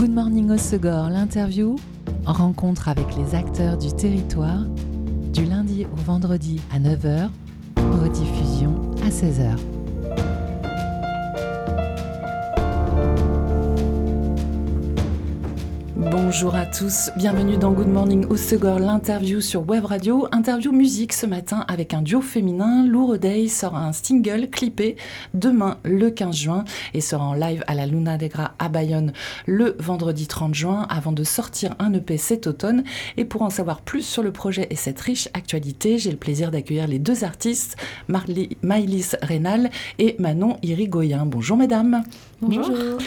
Good Morning Segor, l'interview, rencontre avec les acteurs du territoire, du lundi au vendredi à 9h, rediffusion à 16h. Bonjour à tous, bienvenue dans Good Morning au Segor, l'interview sur Web Radio. Interview musique ce matin avec un duo féminin. Lou Day sort un single clippé demain le 15 juin et sera en live à la Luna Negra à Bayonne le vendredi 30 juin avant de sortir un EP cet automne. Et pour en savoir plus sur le projet et cette riche actualité, j'ai le plaisir d'accueillir les deux artistes, Maïlis Rénal et Manon Irigoyen. Bonjour mesdames. Bonjour.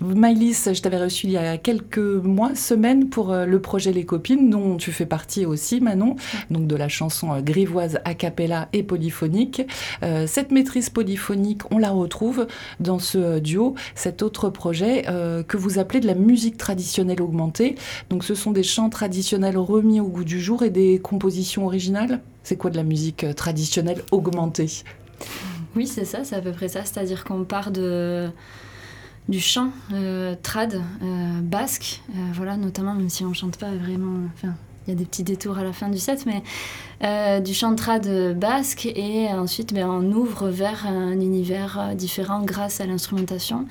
Maïlis, je t'avais reçu il y a quelques mois, semaines, pour euh, le projet Les Copines, dont tu fais partie aussi, Manon, donc de la chanson euh, grivoise a cappella et polyphonique. Euh, cette maîtrise polyphonique, on la retrouve dans ce duo, cet autre projet que vous appelez de la musique traditionnelle augmentée. Donc ce sont des chants traditionnels remis au goût du jour et des compositions originales. C'est quoi de la musique traditionnelle augmentée? Oui, c'est ça, c'est à peu près ça. C'est-à-dire qu'on part de du chant euh, trad euh, basque, euh, voilà, notamment, même si on chante pas vraiment, enfin, il y a des petits détours à la fin du set, mais du chant trad basque, et ensuite ben, on ouvre vers un univers différent grâce à l'instrumentation,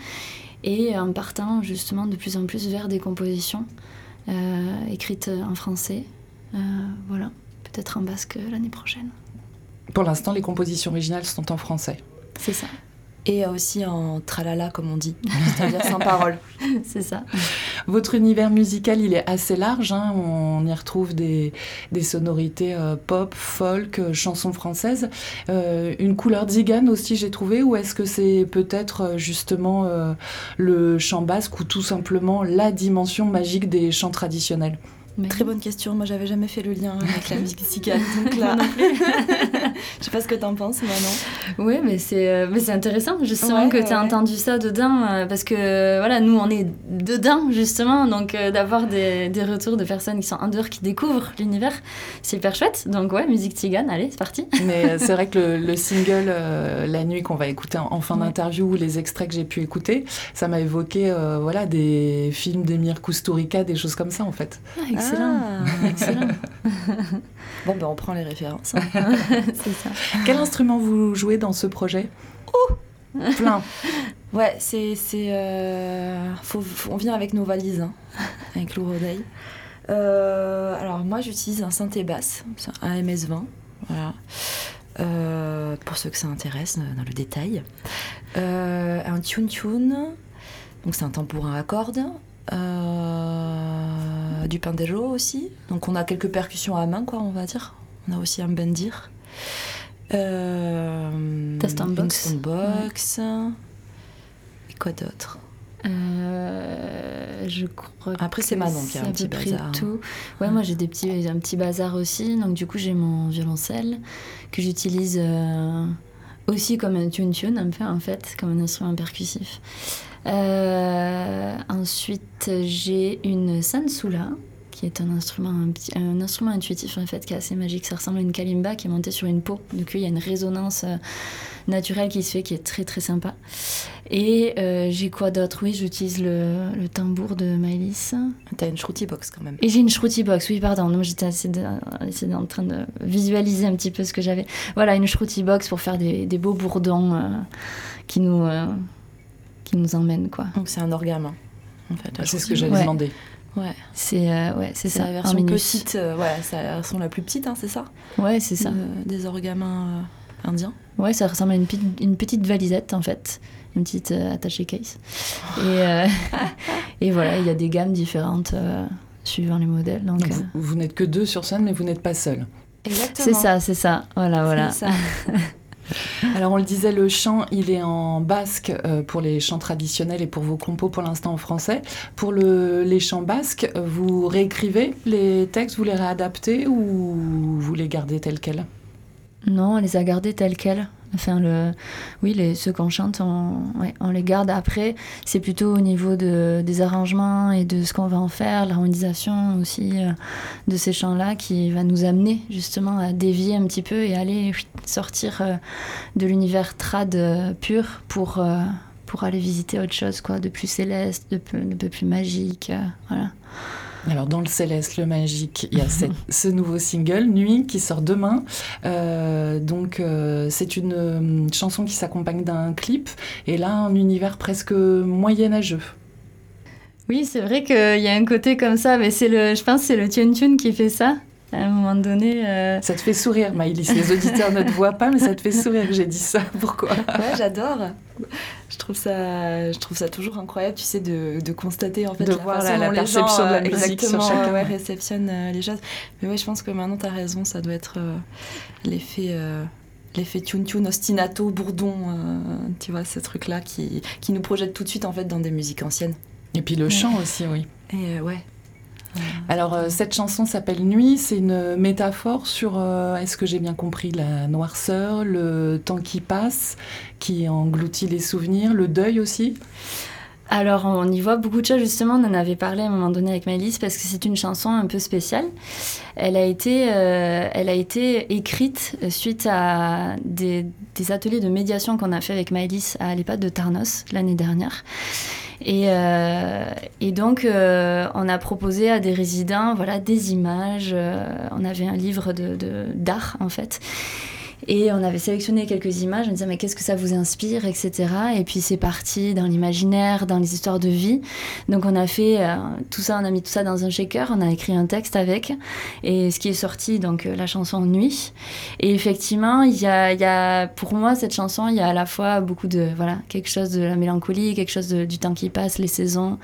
et en partant justement de plus en plus vers des compositions écrites en français, voilà, peut-être en basque l'année prochaine. Pour l'instant, les compositions originales sont en français. C'est ça et aussi en tralala comme on dit, c'est-à-dire sans parole. C'est ça. Votre univers musical, il est assez large. Hein. On y retrouve des, des sonorités euh, pop, folk, euh, chansons françaises. Euh, une couleur zigane aussi, j'ai trouvé. Ou est-ce que c'est peut-être justement le chant basque ou tout simplement la dimension magique des chants traditionnels? Très bonne question. Moi, j'avais jamais fait le lien avec la musique musicale. Donc là, je sais pas ce que tu en penses, Manon. Oui, mais c'est euh, mais c'est intéressant justement que tu aies entendu ça dedans euh, parce que voilà, nous on est dedans justement, donc euh, d'avoir des, des, retours de personnes qui sont en dehors qui découvrent l'univers, c'est hyper chouette. Donc ouais, musique tzigane, allez, c'est parti. Mais c'est vrai que le, single La nuit qu'on va écouter en, fin d'interview ou les extraits que j'ai pu écouter, ça m'a évoqué voilà des films d'Emir Kusturica, des choses comme ça en fait. Ah, excellent. Ah. excellent. bon, ben on prend les références. c'est ça. Quel instrument vous jouez dans ce projet Oh Plein. Ouais, c'est. c'est euh, on vient avec nos valises, hein, avec l'Ourodeil. Euh, alors, moi, j'utilise un synthé basse, un MS20. Voilà. Euh, pour ceux que ça intéresse dans le détail. un tune tune, donc c'est un tambourin à cordes. Euh, du pandero aussi. Donc on a quelques percussions à main, quoi, on va dire. On a aussi un bendir. Euh. Et quoi d'autre? Euh, je crois Après, c'est Manon qui a un petit bazar. Tout. Ouais, moi j'ai des petits, un petit bazar aussi. Donc, du coup, j'ai mon violoncelle que j'utilise euh, aussi comme un tune-tune, un peu en fait, comme un instrument percussif. Euh, ensuite, j'ai une sansula, qui est un instrument, un, instrument intuitif en fait, qui est assez magique. Ça ressemble à une kalimba qui est montée sur une peau. Donc il y a une résonance euh, naturelle qui se fait, qui est très très sympa. Et euh, j'ai quoi d'autre? Oui, j'utilise le, le, tambour de Maëlys. T'as une shruti box quand même. Et j'ai une shruti box, oui, pardon. Non, j'étais assez en train de visualiser un petit peu ce que j'avais. Voilà, une shruti box pour faire des, des beaux bourdons qui nous qui nous emmène quoi. Donc c'est un orgamin en fait. c'est ce que j'avais demandé. Ouais. C'est euh, ouais, c'est ça. la version petite, euh, ouais, c'est la version la plus petite, hein, c'est ça? Ouais, c'est ça. des orgamins euh, indiens. Ouais, ça ressemble à une, une petite valisette en fait, une petite attachée case. Et, et voilà, il y a des gammes différentes suivant les modèles. Donc, vous, vous n'êtes que deux sur scène, mais vous n'êtes pas seul. Exactement. C'est ça, c'est ça. Voilà, voilà. Alors on le disait, le chant, il est en basque euh, pour les chants traditionnels et pour vos compos pour l'instant en français. Pour le, les chants basques, vous réécrivez les textes, vous les réadaptez ou vous les gardez tels quels? Non, on les a gardés tels quels. Enfin, le, oui, les, ceux qu'on chante, on, les garde. Après, c'est plutôt au niveau de, des arrangements et de ce qu'on va en faire, l'harmonisation aussi euh, de ces chants-là qui va nous amener justement à dévier un petit peu et aller sortir euh, de l'univers trad euh, pur pour, pour aller visiter autre chose, quoi, de plus céleste, de, peu, plus magique. voilà. Alors dans le céleste, le magique, il y a ce nouveau single Nuit qui sort demain. Euh, donc euh, c'est une euh, chanson qui s'accompagne d'un clip et là un univers presque moyenâgeux. Oui, c'est vrai qu'il y a un côté comme ça, mais c'est le, je pense que c'est le Tune Tune qui fait ça à un moment donné. Ça te fait sourire, Maïlis. Les auditeurs ne te voient pas, mais ça te fait sourire que j'ai dit ça. Pourquoi Ouais, j'adore je trouve ça je trouve ça toujours incroyable tu sais de, de constater en fait de voir la, perception de la euh, musique sur chacun ouais, réceptionne euh, les choses mais oui je pense que maintenant tu as raison ça doit être euh, l'effet l'effet tune tune ostinato bourdon tu vois ce truc là qui, qui nous projette tout de suite en fait dans des musiques anciennes et puis le chant aussi oui et ouais alors, euh, cette chanson s'appelle Nuit, c'est une métaphore sur, euh, est-ce que j'ai bien compris, la noirceur, le temps qui passe, qui engloutit les souvenirs, le deuil aussi? Alors, on y voit beaucoup de choses. Justement, on en avait parlé à un moment donné avec Maëlys parce que c'est une chanson un peu spéciale. Elle a été, euh, elle a été écrite suite à des, ateliers de médiation qu'on a fait avec Maëlys à l'EHPAD de Tarnos l'année dernière. Et, euh, et donc, euh, on a proposé à des résidents voilà, des images. Euh, on avait un livre d'art en fait. Et on avait sélectionné quelques images, on disait mais qu'est-ce que ça vous inspire, etc. Et puis c'est parti dans l'imaginaire, dans les histoires de vie. Donc on a fait euh, tout ça, on a mis tout ça dans un shaker, on a écrit un texte avec, et ce qui est sorti, donc euh, la chanson Nuit. Et effectivement, il y a, y a, pour moi cette chanson, il y a à la fois beaucoup de voilà quelque chose de la mélancolie, quelque chose du temps qui passe, les saisons.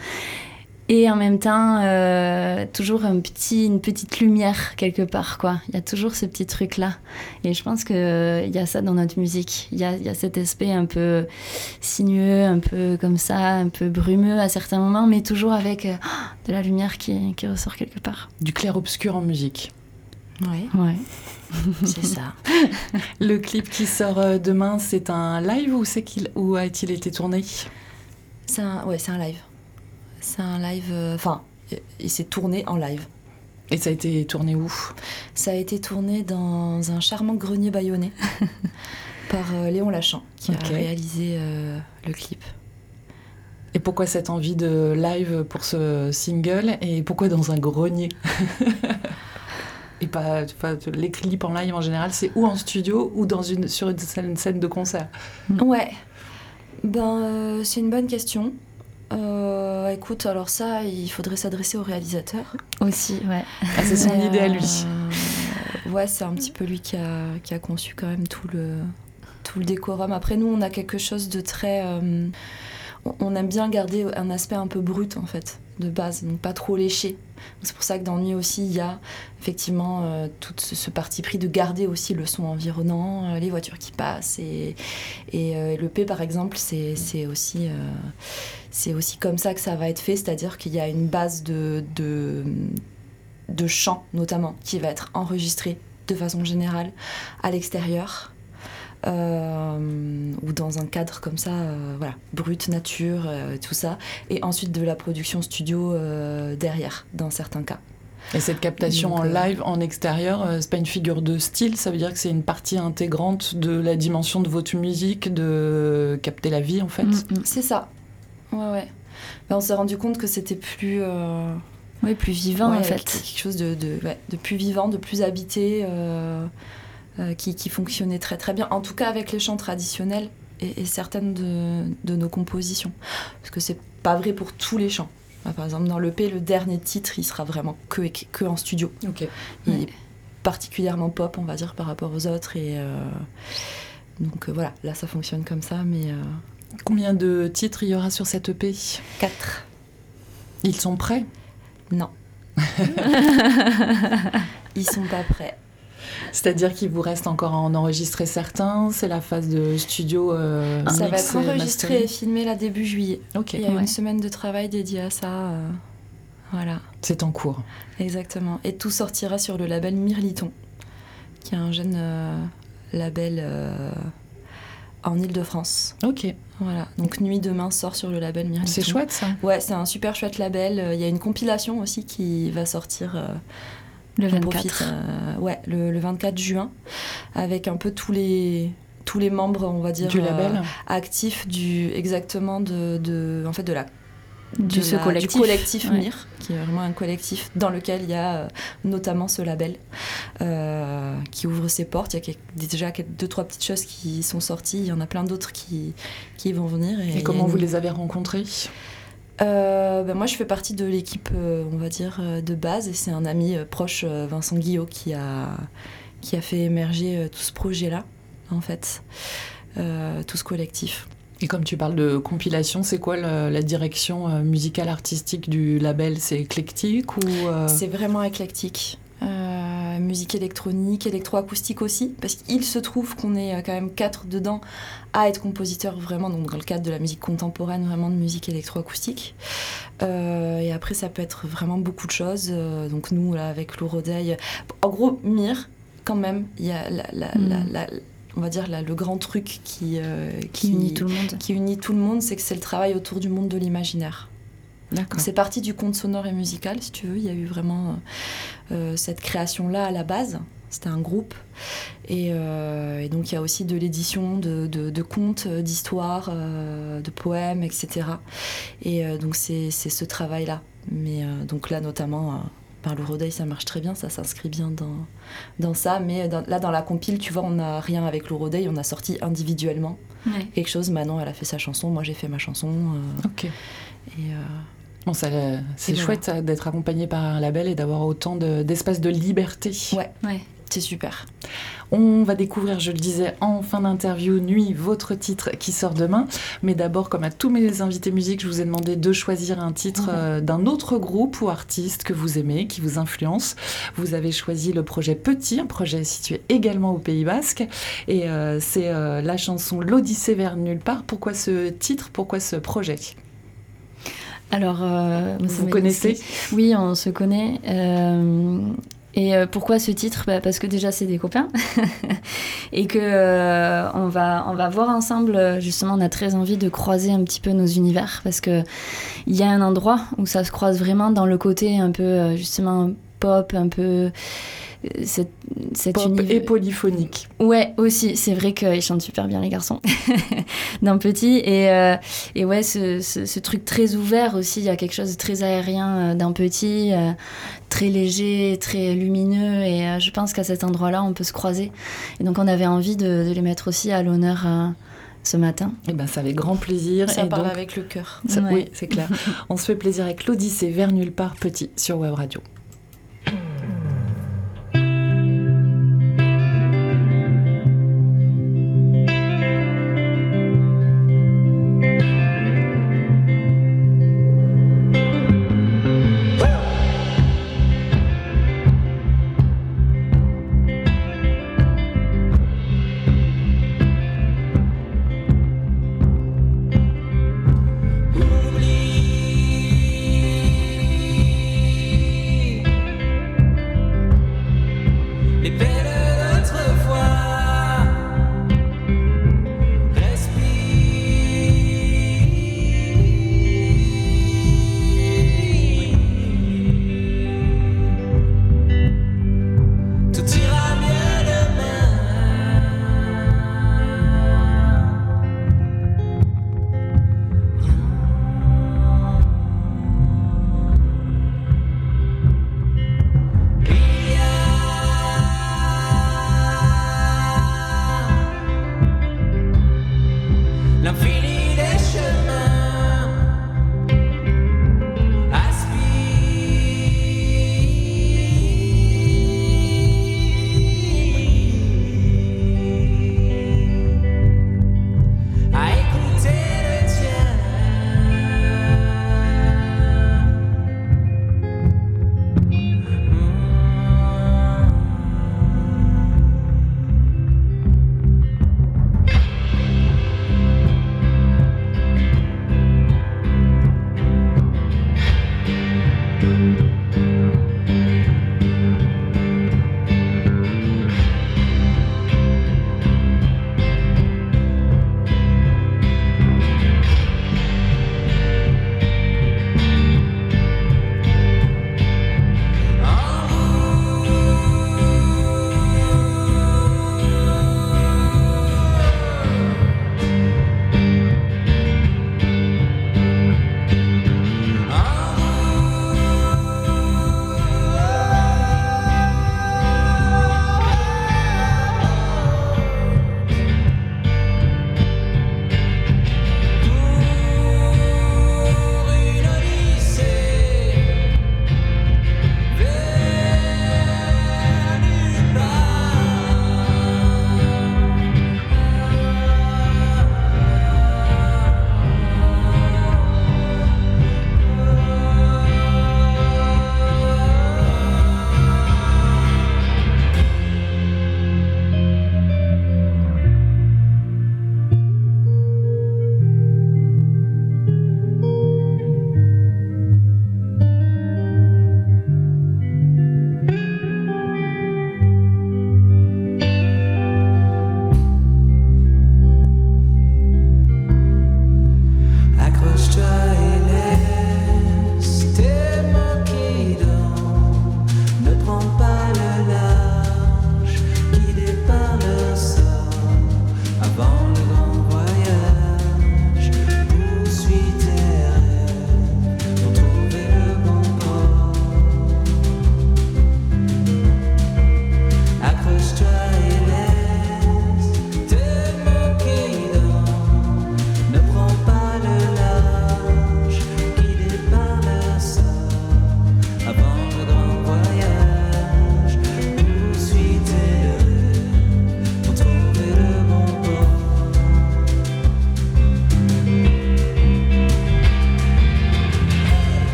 Et en même temps, euh, toujours un petit, une petite lumière quelque part, quoi. Il y a toujours ce petit truc-là. Et je pense qu'il euh, y a ça dans notre musique. Il y a, y a, cet aspect un peu sinueux, un peu comme ça, un peu brumeux à certains moments, mais toujours avec euh, de la lumière qui, qui, ressort quelque part. Du clair-obscur en musique. Oui. Ouais. c'est ça. Le clip qui sort demain, c'est un live ou, c'est qu'il, ou a-t-il été tourné? C'est un, ouais, c'est un live. C'est un live. Euh, enfin, il s'est tourné en live. Et ça a été tourné où? Ça a été tourné dans un charmant grenier bayonnais par euh, Léon Lachan, qui a réalisé euh, le clip. Et pourquoi cette envie de live pour ce single? Et pourquoi dans un grenier? Et pas, les clips en live en général, c'est ou en studio ou dans une, sur une scène, de concert? Ouais. Ben, c'est une bonne question. Euh, écoute, alors ça, il faudrait s'adresser au réalisateur. Aussi, ouais. Ah, c'est son idée à lui. Ouais, c'est un petit peu lui qui a, qui a, conçu quand même tout le, tout le décorum. Après, nous, on a quelque chose de très... Euh, on aime bien garder un aspect un peu brut, en fait, de base, donc pas trop léché. C'est pour ça que dans Nuit aussi, il y a effectivement euh, tout ce, parti pris de garder aussi le son environnant, euh, les voitures qui passent. Et, et euh, le P, par exemple, c'est aussi, c'est aussi comme ça que ça va être fait, c'est-à-dire qu'il y a une base de, de, de chant, notamment, qui va être enregistrée de façon générale à l'extérieur. ou dans un cadre comme ça, voilà, brut, nature, tout ça, et ensuite de la production studio derrière, dans certains cas. Et cette captation en euh, live, en extérieur, euh, c'est pas une figure de style, ça veut dire que c'est une partie intégrante de la dimension de votre musique, de capter la vie en fait. Mm, mm. C'est ça. Ouais, ouais. Ben, on s'est rendu compte que c'était plus. Euh... Oui, plus vivant en fait. Quelque chose de, de, ouais, de, plus vivant, de plus habité, euh, qui, qui, fonctionnait très très bien. En tout cas avec les chants traditionnels et, et certaines de, de nos compositions. Parce que c'est pas vrai pour tous les chants. Bah, par exemple, dans l'EP, le dernier titre, il sera vraiment que, que en studio. Il est particulièrement pop, on va dire, par rapport aux autres. Et euh, donc euh, voilà, là, ça fonctionne comme ça. Mais euh, combien de titres il y aura sur cette EP Quatre. Ils sont prêts Non. Ils sont pas prêts. C'est-à-dire qu'il vous reste encore à en enregistrer certains C'est la phase de studio euh, Ça va être enregistré et filmé là début juillet. Ok. Il y a une semaine de travail dédiée à ça. Euh, voilà. C'est en cours. Exactement. Et tout sortira sur le label Mirliton, qui est un jeune euh, label en Ile-de-France. Ok. Voilà. Donc Nuit demain sort sur le label Mirliton. C'est chouette ça. Ouais, c'est un super chouette label. Il y a une compilation aussi qui va sortir le 24. Euh, ouais, le, 24 juin, avec un peu tous les, tous les membres, on va dire, du label actifs du exactement de, de, en fait de la ce collectif, du collectif MIR, qui est vraiment un collectif dans lequel il y a euh, notamment ce label euh, qui ouvre ses portes. Il y a déjà deux, trois petites choses qui sont sorties. Il y en a plein d'autres qui, qui vont venir. Et, comment vous les avez rencontrés? Euh, ben moi, je fais partie de l'équipe, on va dire, de base, et c'est un ami proche, Vincent Guillot, qui a, qui a fait émerger tout ce projet-là, en fait, tout ce collectif. Et comme tu parles de compilation, c'est quoi la, direction euh, musicale artistique du label? C'est éclectique ou euh? C'est vraiment éclectique. Euh, musique électronique, électroacoustique aussi, parce qu'il se trouve qu'on est quand même quatre dedans à être compositeur vraiment, donc dans le cadre de la musique contemporaine, vraiment de musique électroacoustique. et après, ça peut être vraiment beaucoup de choses. donc nous, là, avec Lou en gros, Mire, quand même, il y a la, la mm on va dire, le grand truc qui, euh, qui, unit tout le monde. Qui unit tout le monde, c'est que c'est le travail autour du monde de l'imaginaire. C'est parti du conte sonore et musical, si tu veux. Il y a eu vraiment euh, cette création-là à la base. C'était un groupe. Et, euh, donc, il y a aussi de l'édition de, de, contes, d'histoires, de poèmes, etc. Et donc, c'est ce travail-là. Mais donc là, notamment par le ça marche très bien, ça s'inscrit bien dans, dans ça. Mais là, dans la compile, tu vois, on n'a rien avec le on a sorti individuellement quelque chose. Manon, elle a fait sa chanson, moi j'ai fait ma chanson. Euh, ok. Et. Euh, bon, c'est chouette d'être accompagné par un label et d'avoir autant d'espace de, de, liberté. Ouais, ouais. C'est super. On va découvrir, je le disais en fin d'interview, Nuit, votre titre qui sort demain. Mais d'abord, comme à tous mes invités musique, je vous ai demandé de choisir un titre euh, d'un autre groupe ou artiste que vous aimez, qui vous influence. Vous avez choisi le projet Petit, un projet situé également au Pays Basque. Et euh, c'est euh, la chanson L'Odyssée vers nulle part. Pourquoi ce titre? Pourquoi ce projet? Alors, vous connaissez? Oui, on se connaît. Et euh, pourquoi ce titre? Bah, Parce que déjà c'est des copains et que euh, on va on va voir ensemble. Justement, on a très envie de croiser un petit peu nos univers parce que il y a un endroit où ça se croise vraiment dans le côté un peu euh, justement pop, un peu cette, cette Pop et polyphonique. Ouais, aussi. C'est vrai qu'ils chantent super bien, les garçons, d'un petit. Et, euh, et ouais, ce, ce, truc très ouvert aussi. Il y a quelque chose de très aérien euh, d'un petit, euh, très léger, très lumineux. Et je pense qu'à cet endroit-là, on peut se croiser. Et donc, on avait envie de, les mettre aussi à l'honneur ce matin. Et eh ben, ça avec grand plaisir. Ça et parle avec le cœur. Oui, c'est clair. on se fait plaisir avec l'Odyssée vers nulle part petit sur Web Radio. I'm feeling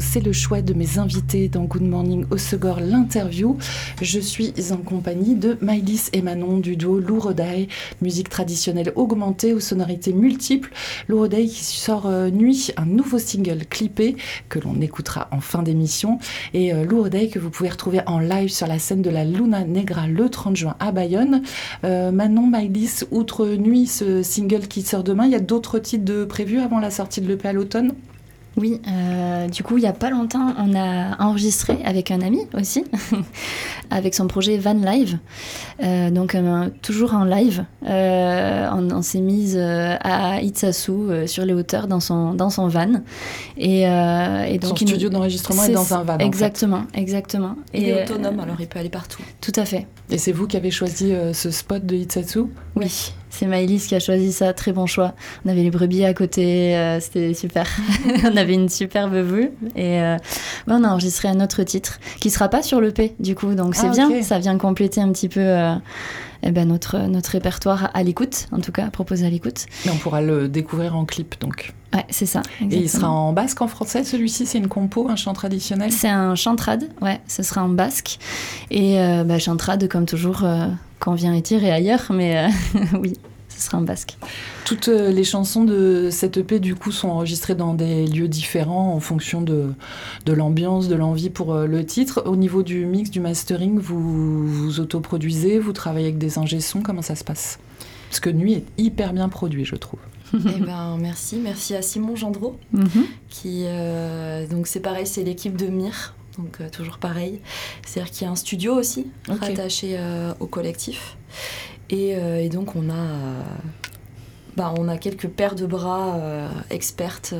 C'est le choix de mes invités dans Good Morning Osegor, l'interview. Je suis en compagnie de Maïlis et Manon du duo Lourodaï, musique traditionnelle augmentée aux sonorités multiples. Lourodaï qui sort euh, Nuit, un nouveau single clippé que l'on écoutera en fin d'émission. Et euh, que vous pouvez retrouver en live sur la scène de la Luna Negra le 30 juin à Bayonne. Euh, Manon, Maïlis, outre Nuit, ce single qui sort demain, il y a d'autres titres de prévus avant la sortie de l'EP à l'automne? Oui, euh, du coup, il n'y a pas longtemps, on a enregistré avec un ami aussi, avec son projet Van Live. Euh, donc, euh, toujours en live. on, s'est mise à Itsasu, sur les hauteurs, dans son, dans son van. Et, donc, son studio d'enregistrement est, dans un van. Exactement, exactement. Il est autonome, alors il peut aller partout. Tout à fait. Et c'est vous qui avez choisi ce spot de Itsasu? Oui. C'est Maëlys qui a choisi ça, très bon choix. On avait les brebis à côté, euh, c'était super. on avait une superbe vue et euh, on a enregistré un autre titre qui sera pas sur l'EP du coup, donc c'est ah, bien, ça vient compléter un petit peu euh, eh ben, notre, notre répertoire à l'écoute, en tout cas proposé à l'écoute. Mais on pourra le découvrir en clip donc. Ouais, c'est ça. Et il sera en basque, en français celui-ci C'est une compo, un chant traditionnel? C'est un chantrad, ouais, ce sera en basque. Et bah, chantrad, comme toujours, quand vient Etir et ailleurs, mais oui, ce sera en basque. Toutes euh, les chansons de cette EP, du coup, sont enregistrées dans des lieux différents en fonction de, de l'ambiance, de l'envie pour euh, le titre. Au niveau du mix, du mastering, vous vous autoproduisez, vous travaillez avec des ingé comment ça se passe? Parce que Nuit est hyper bien produit, je trouve. eh ben, merci, merci à Simon Gendreau, mhm. qui euh, donc c'est pareil, c'est l'équipe de Mire, donc toujours pareil. C'est-à-dire qu'il y a un studio aussi rattaché au collectif. Euh, et, donc on a, euh, bah, on a quelques paires de bras euh, expertes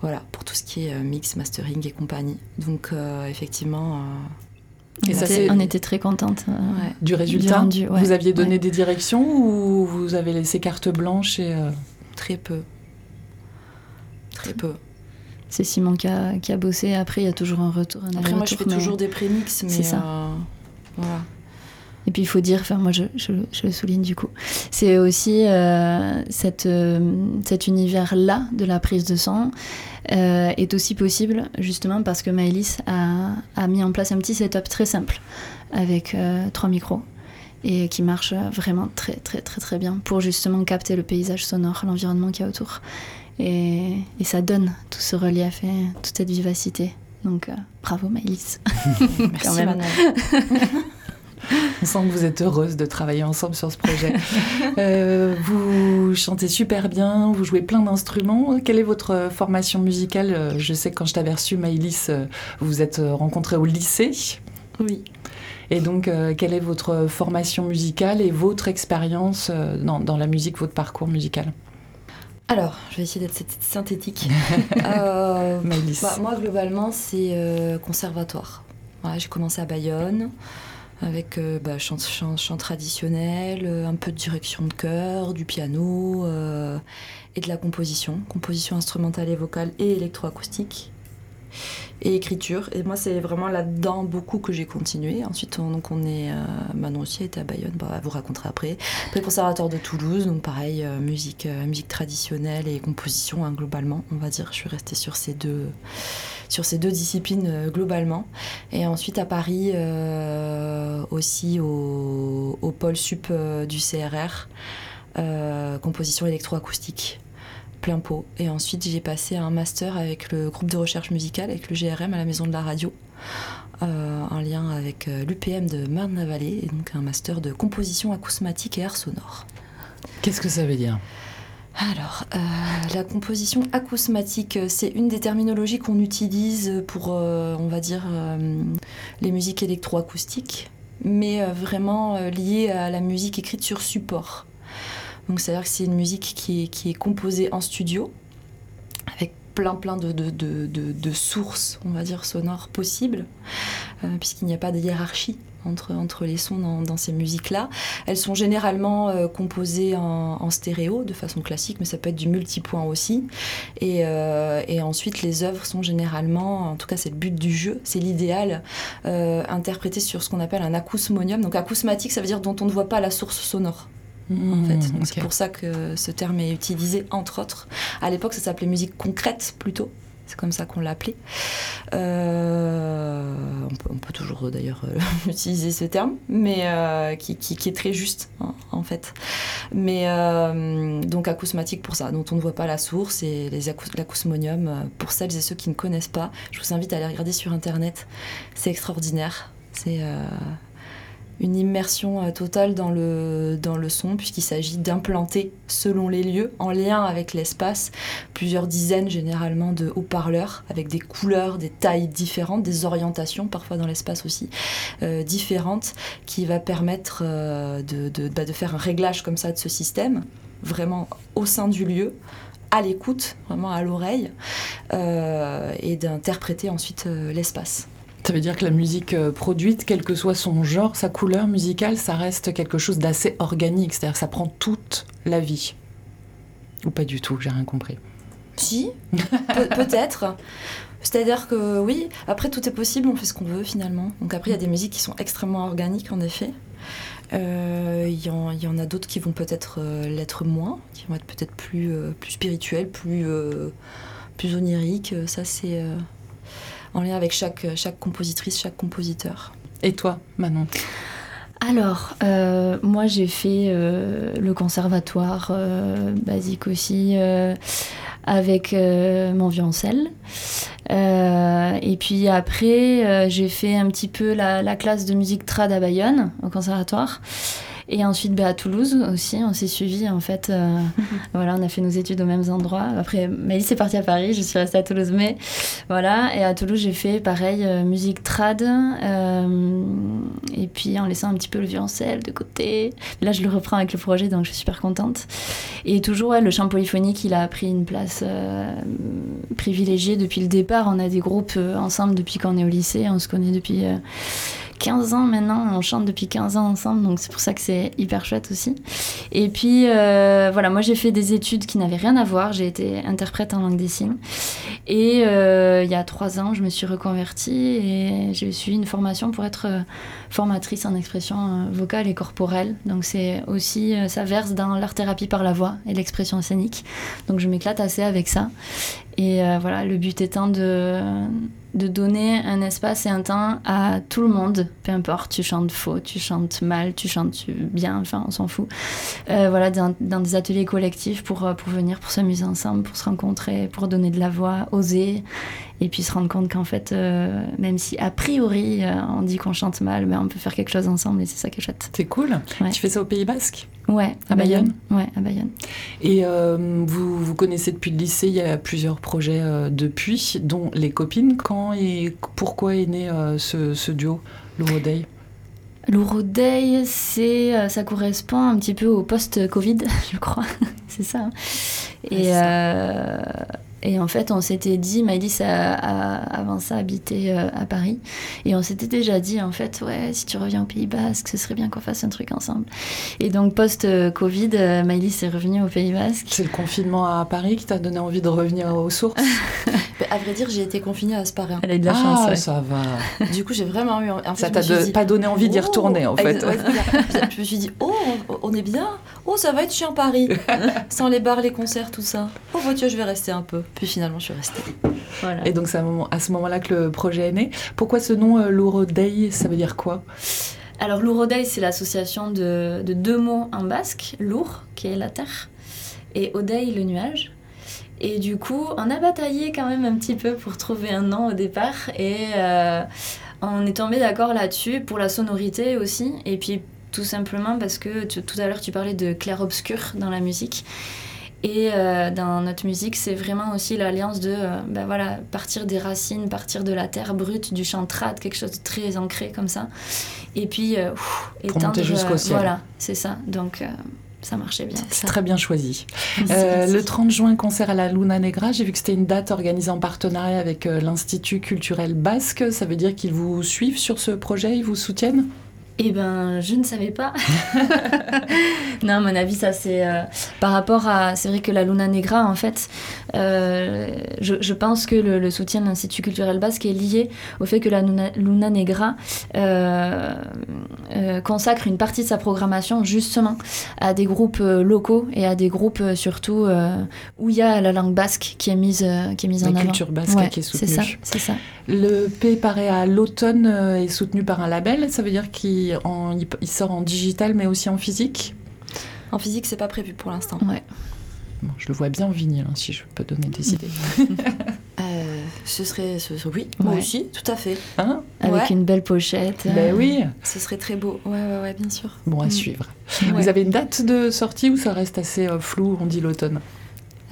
voilà, pour tout ce qui est mix, mastering et compagnie. Donc effectivement... Et ça, on était très contente du résultat. vous aviez donné des directions ou vous avez laissé carte blanche et très peu, très peu. C'est Simon qui a, qui a, bossé. Après, il y a toujours un retour. Après, moi, je fais toujours des prémix, mais c'est ça. voilà. Et puis il faut dire, enfin moi je, je, le souligne du coup, c'est aussi euh, cette, euh, cet univers-là de la prise de sang euh, est aussi possible justement parce que Maëlys a, a, mis en place un petit setup très simple avec trois micros et qui marche vraiment très très très très bien pour justement capter le paysage sonore, l'environnement qu'il y a autour. Et, et, ça donne tout ce relief et toute cette vivacité. Donc bravo Maëlys. Merci. On sent que vous êtes heureuse de travailler ensemble sur ce projet. Euh, vous chantez super bien, vous jouez plein d'instruments. Quelle est votre formation musicale? Euh, Je sais que quand je t'avais reçu, Maïlis, euh, vous vous êtes rencontrée au lycée. Oui. Et donc, quelle est votre formation musicale et votre expérience dans, la musique, votre parcours musical? Alors, je vais essayer d'être synthétique. bah, moi, globalement, c'est conservatoire. j'ai commencé à Bayonne avec euh, bah, chant, chant, traditionnel, euh, un peu de direction de chœur, du piano euh, et de la composition, composition instrumentale et vocale et électroacoustique et écriture. Et moi, c'est vraiment là-dedans beaucoup que j'ai continué. Ensuite, on, donc on est. Manon aussi était à Bayonne, bah, vous racontera après. Après, conservatoire de Toulouse, donc pareil, musique, musique traditionnelle et composition, hein, globalement, on va dire. Je suis restée sur ces deux, sur ces deux disciplines euh, globalement. Et ensuite à Paris euh, aussi au, pôle sup euh, du CRR, composition électroacoustique plein pot. Et ensuite, j'ai passé un master avec le groupe de recherche musicale, avec le GRM à la Maison de la Radio, en lien avec l'UPM de Marne-la-Vallée, et donc un master de composition acousmatique et art sonore. Qu'est-ce que ça veut dire? Alors, euh, la composition acousmatique, c'est une des terminologies qu'on utilise pour, euh, on va dire, euh, les musiques électroacoustiques, mais vraiment liée à la musique écrite sur support. Donc, c'est-à-dire que c'est une musique qui est, composée en studio, avec plein plein de, sources, on va dire, sonores possibles, puisqu'il n'y a pas de hiérarchie entre, les sons dans, ces musiques-là. Elles sont généralement euh, composées en, stéréo de façon classique, mais ça peut être du multipoint aussi. Et, euh, et, ensuite, les œuvres sont généralement, en tout cas c'est le but du jeu, c'est l'idéal, euh, interprétées sur ce qu'on appelle un acousmonium. Donc acousmatique, ça veut dire dont on ne voit pas la source sonore. En fait. C'est pour ça que ce terme est utilisé, entre autres. À l'époque, ça s'appelait musique concrète plutôt. c'est comme ça qu'on l'appelait. Euh, on, peut, toujours d'ailleurs euh, utiliser ce terme, mais euh, qui, est très juste hein, en fait. Mais donc acousmatique pour ça, dont on ne voit pas la source et l'acousmonium pour celles et ceux qui ne connaissent pas. Je vous invite à aller regarder sur internet, c'est extraordinaire. C'est une immersion euh, totale dans le, son, puisqu'il s'agit d'implanter, selon les lieux, en lien avec l'espace, plusieurs dizaines généralement de haut-parleurs, avec des couleurs, des tailles différentes, des orientations, parfois dans l'espace aussi, euh, différentes, qui va permettre euh, bah, de faire un réglage comme ça de ce système, vraiment au sein du lieu, à l'écoute, vraiment à l'oreille, et d'interpréter ensuite l'espace. Ça veut dire que la musique euh, produite, quel que soit son genre, sa couleur musicale, ça reste quelque chose d'assez organique, c'est-à-dire que ça prend toute la vie. Ou pas du tout, j'ai rien compris. Si, peut-être. C'est-à-dire que oui, après tout est possible, on fait ce qu'on veut finalement. Donc après, il y a des musiques qui sont extrêmement organiques en effet. Euh, il y, en a d'autres qui vont peut-être euh, l'être moins, qui vont être peut-être plus, plus spirituelles, plus, plus oniriques. Ça, c'est en lien avec chaque, chaque compositrice, chaque compositeur. Et toi, Manon? Alors, euh, moi j'ai fait euh, le conservatoire euh, basique aussi avec mon violoncelle. et puis après, j'ai fait un petit peu la, la, classe de musique trad à Bayonne au conservatoire. Et ensuite, bah, à Toulouse aussi, on s'est suivis en fait. Euh, voilà, on a fait nos études aux mêmes endroits. Après, Maëlys est partie à Paris, je suis restée à Toulouse, mais voilà. Et à Toulouse, j'ai fait pareil, euh, musique trad. Euh, et puis en laissant un petit peu le violoncelle de côté. Là, je le reprends avec le projet, donc je suis super contente. Et toujours, ouais, le chant polyphonique, il a pris une place privilégiée depuis le départ. On a des groupes ensemble depuis qu'on est au lycée. On se connaît depuis 15 ans maintenant, on chante depuis 15 ans ensemble, donc c'est pour ça que c'est hyper chouette aussi. Et puis euh, voilà, moi j'ai fait des études qui n'avaient rien à voir, j'ai été interprète en langue des signes. Et euh, il y a 3 ans, je me suis reconvertie et j'ai suivi une formation pour être euh, formatrice en expression vocale et corporelle. Donc c'est aussi, ça verse dans l'art-thérapie par la voix et l'expression scénique. Donc je m'éclate assez avec ça. Et voilà, le but étant de de donner un espace et un temps à tout le monde, peu importe, tu chantes faux, tu chantes mal, tu chantes bien, enfin on s'en fout. Euh, voilà, dans, des ateliers collectifs pour, euh, pour venir, pour s'amuser ensemble, pour se rencontrer, pour donner de la voix, oser, et puis se rendre compte qu'en fait, euh, même si a priori on dit qu'on chante mal, ben, on peut faire quelque chose ensemble et c'est ça qui est chouette. C'est cool. Tu fais ça au Pays Basque Ouais, à, Bayonne. Ouais, à Bayonne. Et vous vous connaissez depuis le lycée, il y a plusieurs projets depuis, dont les copines. Quand et pourquoi est né ce, ce duo, Lourdes Lourdes c'est, euh, ça correspond un petit peu au post-Covid, je crois. c'est ça. Hein. Et, euh, et en fait, on s'était dit, Maëlys a, avant ça habité euh, à Paris, et on s'était déjà dit, en fait, ouais, si tu reviens au Pays Basque, ce serait bien qu'on fasse un truc ensemble. Et donc, post-Covid, euh, Maëlys est revenue au Pays Basque. C'est le confinement à Paris qui t'a donné envie de revenir aux sources À vrai dire, j'ai été confinée à Sparin. Elle a eu de la chance. Ah, ça va. Du coup, j'ai vraiment eu. En ça t'a pas donné envie d'y oh, retourner, en fait. je me suis dit, oh, on est bien. Oh, ça va être chiant Paris. Sans les bars, les concerts, tout ça. Oh, voiture, je vais rester un peu. Puis finalement, je suis restée. Et donc, c'est à, ce moment-là que le projet est né. Pourquoi ce nom, euh, Day Ça veut dire quoi? Alors, Day, c'est l'association de, deux mots en basque. Lour, qui est la terre, et Odei, le nuage. Et du coup, on a bataillé quand même un petit peu pour trouver un nom au départ. Et euh, on est tombé d'accord là-dessus pour la sonorité aussi. Et puis, tout simplement parce que tout à l'heure, tu parlais de clair-obscur dans la musique. Et euh, dans notre musique, c'est vraiment aussi l'alliance de euh, ben voilà, partir des racines, partir de la terre brute, du chant trad, quelque chose de très ancré comme ça. Et puis euh, étendre jusqu'au ciel. Voilà, c'est ça. Donc ça marchait bien. C'est très bien choisi. le 30 juin, concert à la Luna Negra. J'ai vu que c'était une date organisée en partenariat avec l'Institut culturel basque. Ça veut dire qu'ils vous suivent sur ce projet, ils vous soutiennent? Eh ben, je ne savais pas. non, à mon avis, ça c'est euh, par rapport à. C'est vrai que la Luna Negra, en fait, euh, je, pense que le, soutien de l'Institut culturel basque est lié au fait que la Luna, Negra euh, consacre une partie de sa programmation justement à des groupes locaux et à des groupes surtout où il y a la langue basque qui est mise, qui est mise en avant. La culture basque qui est soutenue. C'est ça, c'est ça. Le P paraît à l'automne est soutenu par un label, ça veut dire qu'il il, sort en digital mais aussi en physique En physique, c'est pas prévu pour l'instant. Ouais. je le vois bien en vinyle, hein, si je peux donner des idées. Euh, ce, serait, oui, moi aussi, tout à fait. Hein Avec une belle pochette. Ben oui. Ce serait très beau. Ouais, ouais, ouais, bien sûr. Bon, à mm. suivre. Vous avez une date de sortie ou ça reste assez euh, flou On dit l'automne?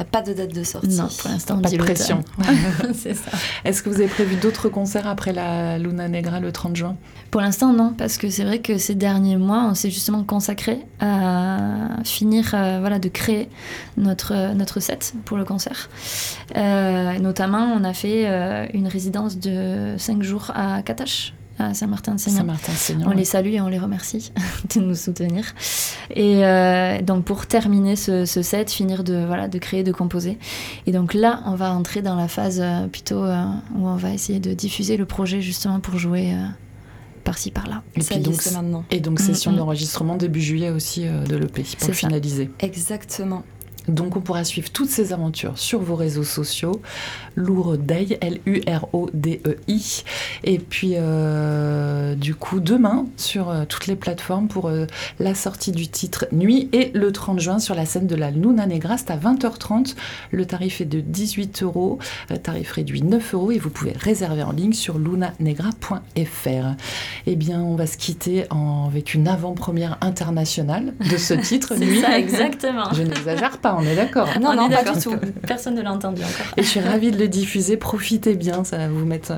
Pas de date de sortie. Non, pour l'instant, pas de pression. c'est ça. Est-ce que vous avez prévu d'autres concerts après la Luna Negra le 30 juin? Pour l'instant, non, parce que c'est vrai que ces derniers mois, on s'est justement consacré à finir, euh, voilà, de créer notre, notre set pour le concert. Euh, notamment, on a fait euh, une résidence de 5 jours à Katash, à Saint-Martin-de-Seignan. on les salue et on les remercie de nous soutenir. Et euh, donc pour terminer ce, set, finir de, voilà, de créer, de composer. Et donc là, on va entrer dans la phase euh, plutôt euh, où on va essayer de diffuser le projet justement pour jouer par-ci par-là. Et, puis donc, maintenant. et donc session mm, mm. d'enregistrement début juillet aussi de l'EP pour finaliser. Exactement. Donc on pourra suivre toutes ces aventures sur vos réseaux sociaux. Lourdei, L-U-R-O-D-E-I. Et puis euh, du coup demain sur euh, toutes les plateformes pour euh, la sortie du titre Nuit et le 30 juin sur la scène de la Luna Negra. C'est à 20h30. Le tarif est de 18 euros. Tarif réduit 9 euros et vous pouvez réserver en ligne sur lunanegra.fr. Eh bien on va se quitter avec une avant-première internationale de ce titre Nuit. Ça, exactement. Je n'exagère pas on est d'accord. Non, non, pas du tout. Personne ne l'a entendu encore. Et je suis ravie de le diffuser. Profitez bien, ça va vous mettre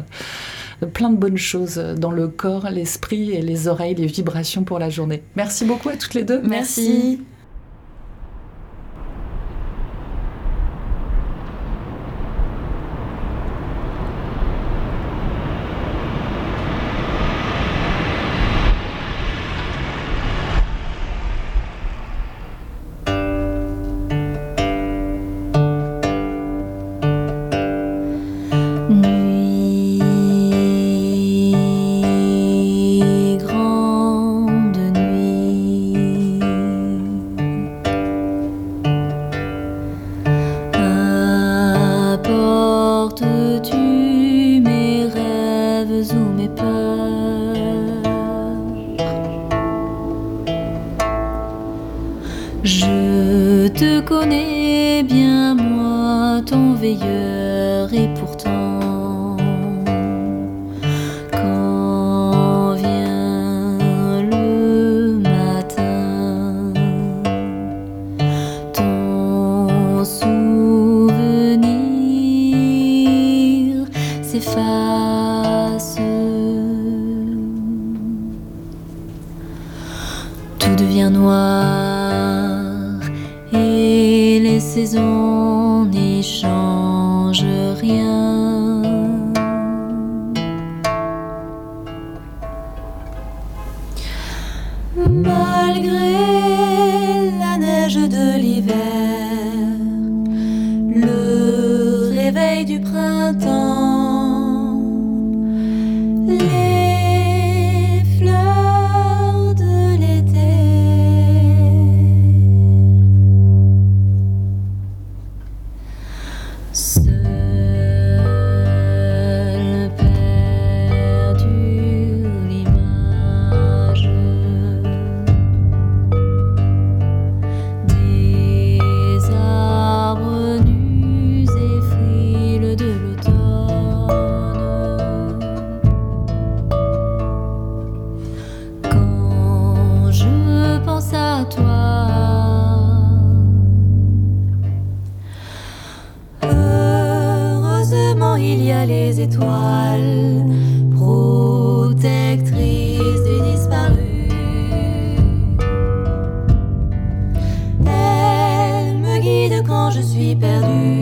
euh, plein de bonnes choses dans le corps, l'esprit et les oreilles, les vibrations pour la journée. Merci beaucoup à toutes les deux. Merci. on n'échange rien. Protectrice du disparu. Elle me guide quand je suis perdue.